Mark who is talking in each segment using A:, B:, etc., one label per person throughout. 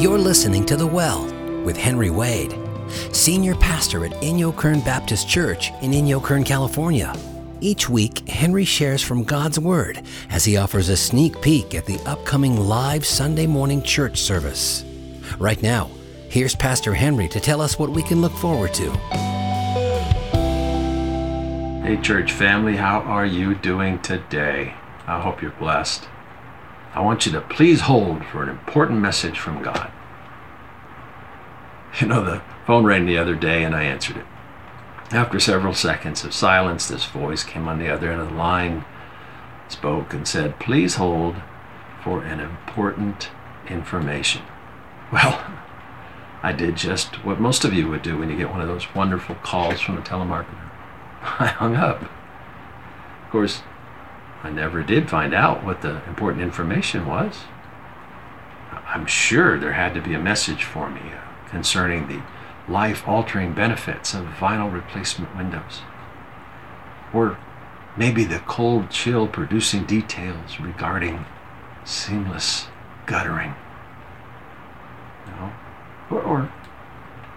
A: You're listening to The Well with Henry Wade, Senior Pastor at Inyokern Baptist Church in Inyokern, California. Each week, Henry shares from God's Word as he offers a sneak peek at the upcoming live Sunday morning church service. Right now, here's Pastor Henry to tell us what we can look forward to.
B: Hey, church family, how are you doing today? I hope you're blessed. I want you to please hold for an important message from God. You know, the phone rang the other day and I answered it. After several seconds of silence, this voice came on the other end of the line, spoke, and said, Please hold for an important information. Well, I did just what most of you would do when you get one of those wonderful calls from a telemarketer. I hung up. Of course, I never did find out what the important information was. I'm sure there had to be a message for me uh, concerning the life altering benefits of vinyl replacement windows. Or maybe the cold chill producing details regarding seamless guttering. Know? or, or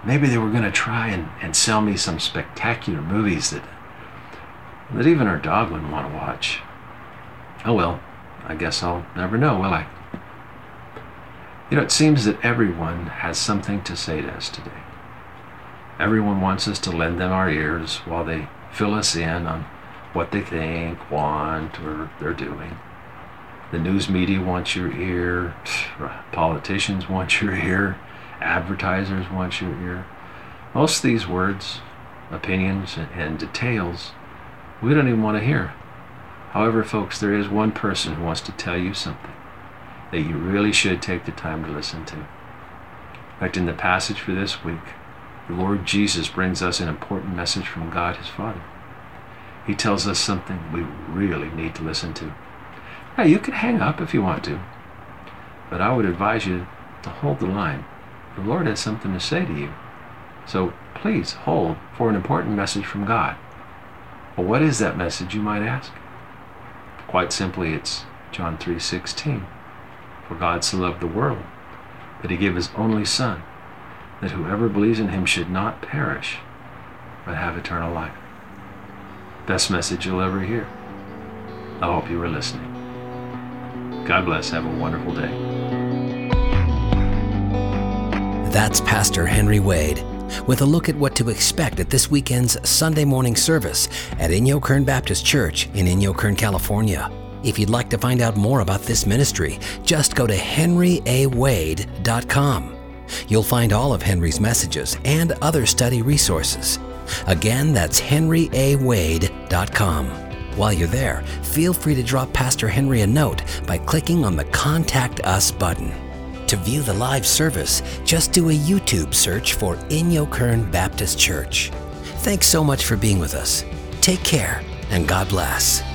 B: maybe they were going to try and, and sell me some spectacular movies that, that even our dog wouldn't want to watch. Oh well, I guess I'll never know, will I? You know, it seems that everyone has something to say to us today. Everyone wants us to lend them our ears while they fill us in on what they think, want, or they're doing. The news media wants your ear, politicians want your ear, advertisers want your ear. Most of these words, opinions, and details we don't even want to hear. However, folks, there is one person who wants to tell you something that you really should take the time to listen to. In fact, in the passage for this week, the Lord Jesus brings us an important message from God his Father. He tells us something we really need to listen to. Now, you can hang up if you want to, but I would advise you to hold the line. The Lord has something to say to you. So please hold for an important message from God. Well, what is that message, you might ask? Quite simply, it's John 3:16. For God so loved the world that he gave his only son that whoever believes in him should not perish but have eternal life. Best message you'll ever hear. I hope you were listening. God bless. Have a wonderful day.
A: That's Pastor Henry Wade with a look at what to expect at this weekend's Sunday morning service at Inyokern Baptist Church in Inyokern, California. If you'd like to find out more about this ministry, just go to henryawade.com. You'll find all of Henry's messages and other study resources. Again, that's henryawade.com. While you're there, feel free to drop Pastor Henry a note by clicking on the Contact Us button. To view the live service, just do a YouTube search for Inyokern Baptist Church. Thanks so much for being with us. Take care and God bless.